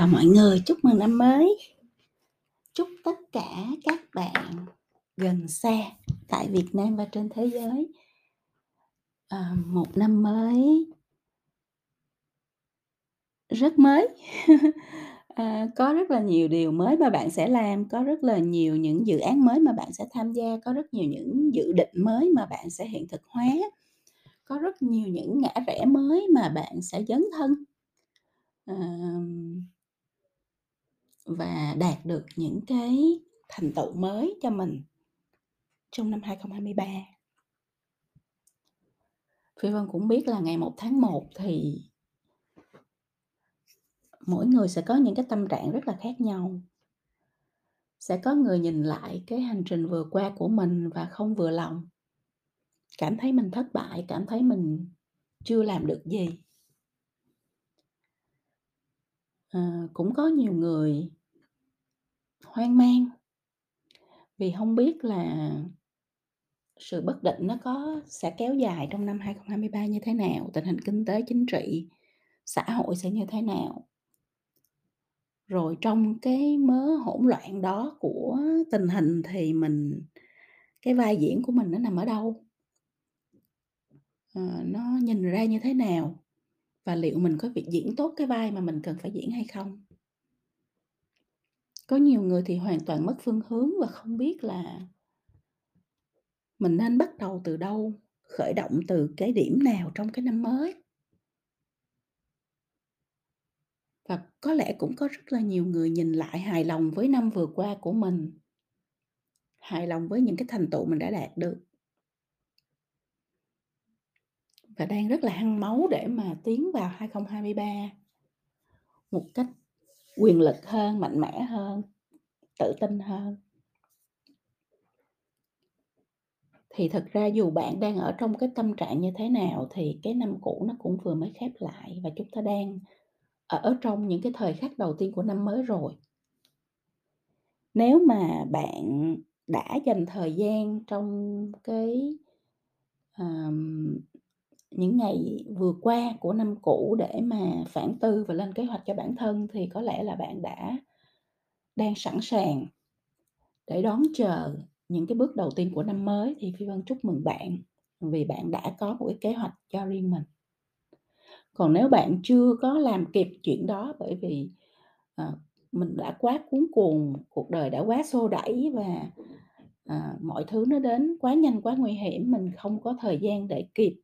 Chào mọi người, chúc mừng năm mới. Chúc tất cả các bạn gần xa tại Việt Nam và trên thế giới à, một năm mới rất mới. à, có rất là nhiều điều mới mà bạn sẽ làm, có rất là nhiều những dự án mới mà bạn sẽ tham gia, có rất nhiều những dự định mới mà bạn sẽ hiện thực hóa, có rất nhiều những ngã rẽ mới mà bạn sẽ dấn thân. À, và đạt được những cái thành tựu mới cho mình trong năm 2023. Phi Vân cũng biết là ngày 1 tháng 1 thì mỗi người sẽ có những cái tâm trạng rất là khác nhau. Sẽ có người nhìn lại cái hành trình vừa qua của mình và không vừa lòng. Cảm thấy mình thất bại, cảm thấy mình chưa làm được gì. À, cũng có nhiều người hoang mang vì không biết là sự bất định nó có sẽ kéo dài trong năm 2023 như thế nào, tình hình kinh tế, chính trị, xã hội sẽ như thế nào. Rồi trong cái mớ hỗn loạn đó của tình hình thì mình cái vai diễn của mình nó nằm ở đâu? À, nó nhìn ra như thế nào? Và liệu mình có việc diễn tốt cái vai mà mình cần phải diễn hay không? Có nhiều người thì hoàn toàn mất phương hướng và không biết là mình nên bắt đầu từ đâu, khởi động từ cái điểm nào trong cái năm mới. Và có lẽ cũng có rất là nhiều người nhìn lại hài lòng với năm vừa qua của mình. Hài lòng với những cái thành tựu mình đã đạt được. Và đang rất là hăng máu để mà tiến vào 2023 một cách quyền lực hơn, mạnh mẽ hơn, tự tin hơn. Thì thực ra dù bạn đang ở trong cái tâm trạng như thế nào thì cái năm cũ nó cũng vừa mới khép lại và chúng ta đang ở trong những cái thời khắc đầu tiên của năm mới rồi. Nếu mà bạn đã dành thời gian trong cái, um, những ngày vừa qua của năm cũ để mà phản tư và lên kế hoạch cho bản thân thì có lẽ là bạn đã đang sẵn sàng để đón chờ những cái bước đầu tiên của năm mới thì Phi Vân chúc mừng bạn vì bạn đã có một cái kế hoạch cho riêng mình. Còn nếu bạn chưa có làm kịp chuyện đó bởi vì, à, mình đã quá cuốn cuồng, cuộc đời đã quá xô đẩy và, à, mọi thứ nó đến quá nhanh, quá nguy hiểm, mình không có thời gian để kịp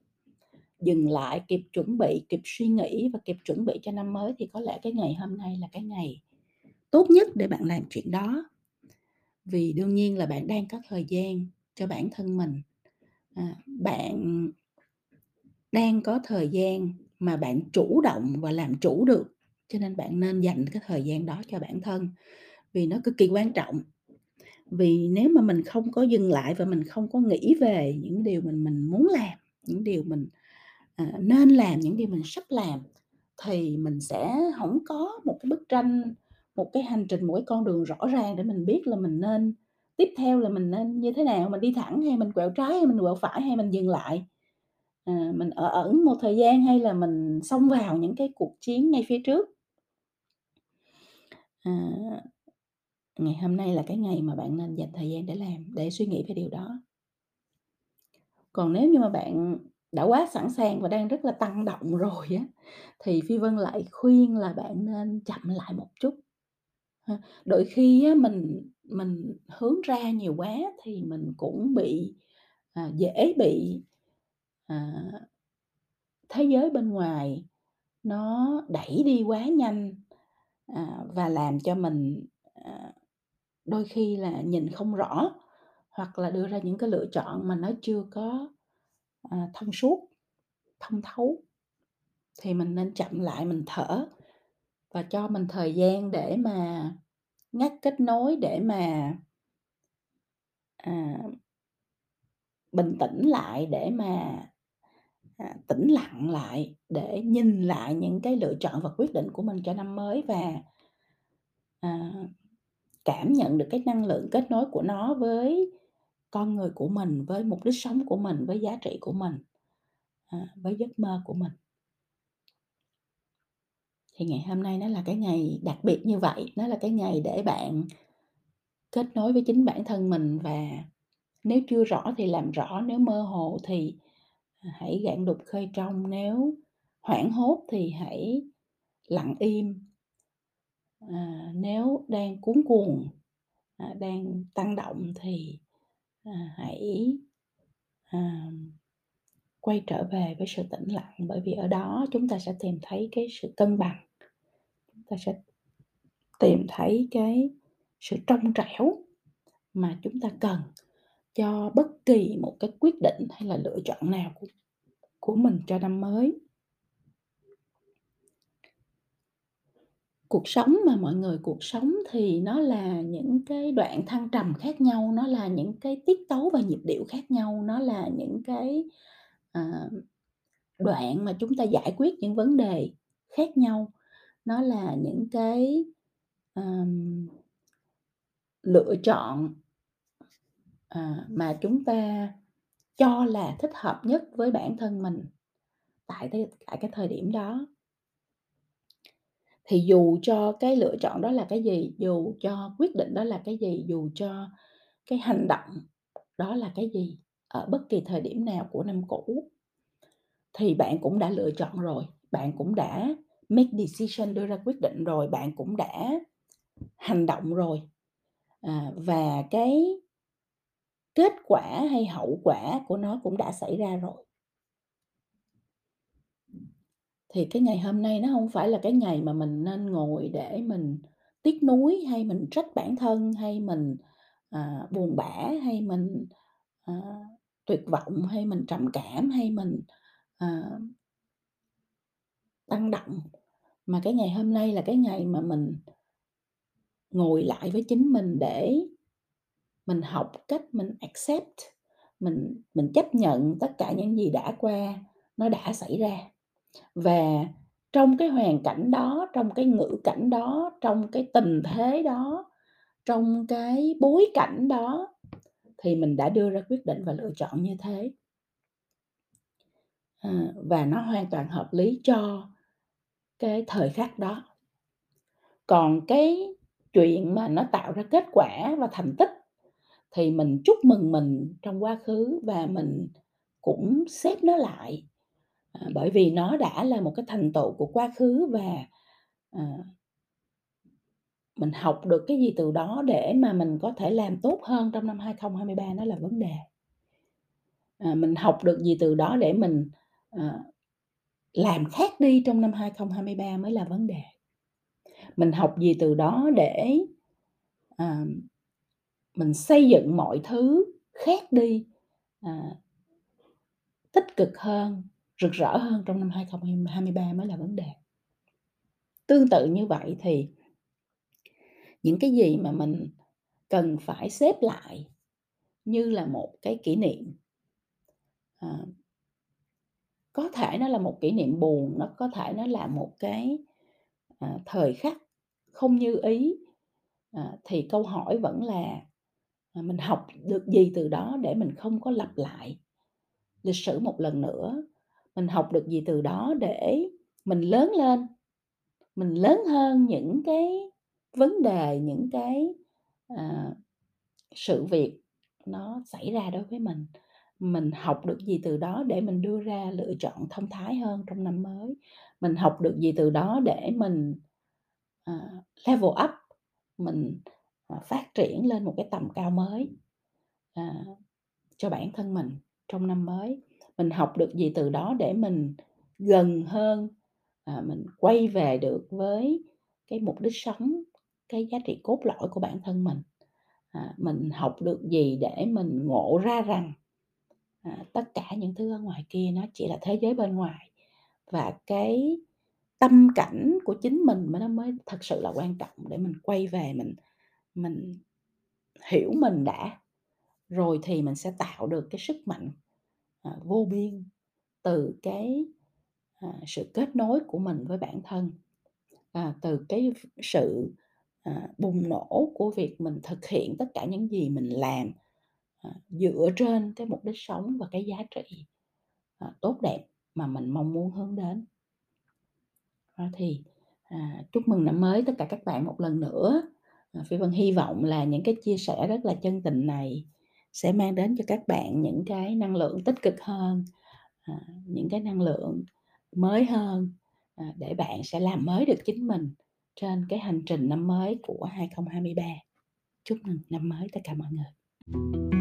dừng lại, kịp chuẩn bị, kịp suy nghĩ và kịp chuẩn bị cho năm mới thì có lẽ cái ngày hôm nay là cái ngày tốt nhất để bạn làm chuyện đó. Vì đương nhiên là bạn đang có thời gian cho bản thân mình. À, bạn đang có thời gian mà bạn chủ động và làm chủ được, cho nên bạn nên dành cái thời gian đó cho bản thân, vì nó cực kỳ quan trọng. Vì nếu mà mình không có dừng lại và mình không có nghĩ về những điều mình mình muốn làm, những điều mình, à, nên làm, những điều mình sắp làm thì mình sẽ không có một cái bức tranh, một cái hành trình, một cái con đường rõ ràng để mình biết là mình nên tiếp theo là mình nên như thế nào, mình đi thẳng hay mình quẹo trái hay mình quẹo phải hay mình dừng lại. À, mình ở ẩn một thời gian hay là mình xông vào những cái cuộc chiến ngay phía trước. À, ngày hôm nay là cái ngày mà bạn nên dành thời gian để làm, để suy nghĩ về điều đó. Còn nếu như mà bạn đã quá sẵn sàng và đang rất là tăng động rồi á, thì Phi Vân lại khuyên là bạn nên chậm lại một chút. Đôi khi á mình mình hướng ra nhiều quá thì mình cũng bị, à, dễ bị, à thế giới bên ngoài nó đẩy đi quá nhanh, à, và làm cho mình, à, đôi khi là nhìn không rõ, hoặc là đưa ra những cái lựa chọn mà nó chưa có, à, thông suốt, thông thấu. Thì mình nên chậm lại, mình thở và cho mình thời gian để mà ngắt kết nối, để mà à bình tĩnh lại, để mà, à, tĩnh lặng lại, để nhìn lại những cái lựa chọn và quyết định của mình cho năm mới và, à, cảm nhận được cái năng lượng kết nối của nó với con người của mình, với mục đích sống của mình, với giá trị của mình, à, với giấc mơ của mình. Thì ngày hôm nay nó là cái ngày đặc biệt như vậy, nó là cái ngày để bạn kết nối với chính bản thân mình và nếu chưa rõ thì làm rõ, nếu mơ hồ thì, hãy gạn đục khơi trong, nếu hoảng hốt thì hãy lặng im. À, nếu đang cuống cuồng, à, đang tăng động thì, à, hãy, à, quay trở về với sự tĩnh lặng, bởi vì ở đó chúng ta sẽ tìm thấy cái sự cân bằng. Chúng ta sẽ tìm thấy cái sự trong trẻo mà chúng ta cần cho bất kỳ một cái quyết định hay là lựa chọn nào của của mình cho năm mới. Cuộc sống mà mọi người, cuộc sống thì nó là những cái đoạn thăng trầm khác nhau, nó là những cái tiết tấu và nhịp điệu khác nhau, nó là những cái, à, đoạn mà chúng ta giải quyết những vấn đề khác nhau, nó là những cái, ờm lựa chọn, à, mà chúng ta cho là thích hợp nhất với bản thân mình tại tại cái thời điểm đó. Thì dù cho cái lựa chọn đó là cái gì, dù cho quyết định đó là cái gì, dù cho cái hành động đó là cái gì, ở bất kỳ thời điểm nào của năm cũ thì bạn cũng đã lựa chọn rồi, bạn cũng đã make decision, đưa ra quyết định rồi, bạn cũng đã hành động rồi. À, và cái kết quả hay hậu quả của nó cũng đã xảy ra rồi. Thì cái ngày hôm nay nó hông phải là cái ngày mà mình nên ngồi để mình tiếc nuối, hay mình trách bản thân, hay mình, à, buồn bã, hay mình, à, tuyệt vọng, hay mình trầm cảm, hay mình, à tăng động. Mà cái ngày hôm nay là cái ngày mà mình ngồi lại với chính mình để mình học cách mình accept, mình mình chấp nhận tất cả những gì đã qua, nó đã xảy ra. Và trong cái hoàn cảnh đó, trong cái ngữ cảnh đó, trong cái tình thế đó, trong cái bối cảnh đó thì mình đã đưa ra quyết định và lựa chọn như thế. À, và nó hoàn toàn hợp lý cho cái thời khắc đó. Còn cái chuyện mà nó tạo ra kết quả và thành tích thì mình chúc mừng mình trong quá khứ và mình cũng xếp nó lại, à, bởi vì nó đã là một cái thành tựu của quá khứ và, à mình học được cái gì từ đó để mà mình có thể làm tốt hơn trong năm 2023 nó là vấn đề. À, mình học được gì từ đó để mình, à, làm khác đi trong năm 2023 mới là vấn đề. Mình học gì từ đó để, à, mình xây dựng mọi thứ khác đi, à tích cực hơn, rực rỡ hơn trong năm 2023 mới là vấn đề. Tương tự như vậy thì những cái gì mà mình cần phải xếp lại như là một cái kỷ niệm. À. Có thể nó là một kỷ niệm buồn, nó có thể nó là một cái, à, thời khắc không như ý, à, thì câu hỏi vẫn là, à, mình học được gì từ đó để mình không có lặp lại lịch sử một lần nữa? Mình học được gì từ đó để mình lớn lên, mình lớn hơn những cái vấn đề, những cái, à, sự việc nó xảy ra đối với mình? Mình học được gì từ đó để mình đưa ra lựa chọn thông thái hơn trong năm mới? Mình học được gì từ đó để mình, à, level up, mình, à, phát triển lên một cái tầm cao mới, à, cho bản thân mình trong năm mới? Mình học được gì từ đó để mình gần hơn, à, mình quay về được với cái mục đích sống, cái giá trị cốt lõi của bản thân mình? À, mình học được gì để mình ngộ ra rằng, à, tất cả những thứ ở ngoài kia nó chỉ là thế giới bên ngoài và cái tâm cảnh của chính mình mới nó mới thật sự là quan trọng để mình quay về mình mình hiểu mình đã, rồi thì mình sẽ tạo được cái sức mạnh, à, vô biên từ cái, à, sự kết nối của mình với bản thân, à, từ cái sự, à, bùng nổ của việc mình thực hiện tất cả những gì mình làm, à, dựa trên cái mục đích sống và cái giá trị, à, tốt đẹp mà mình mong muốn hướng đến. À, thì, À, chúc mừng năm mới tất cả các bạn một lần nữa. À, Phi Vân hy vọng là những cái chia sẻ rất là chân tình này sẽ mang đến cho các bạn những cái năng lượng tích cực hơn, à, những cái năng lượng mới hơn, à, để bạn sẽ làm mới được chính mình trên cái hành trình năm mới của 2023. Chúc mừng năm mới tất cả mọi người.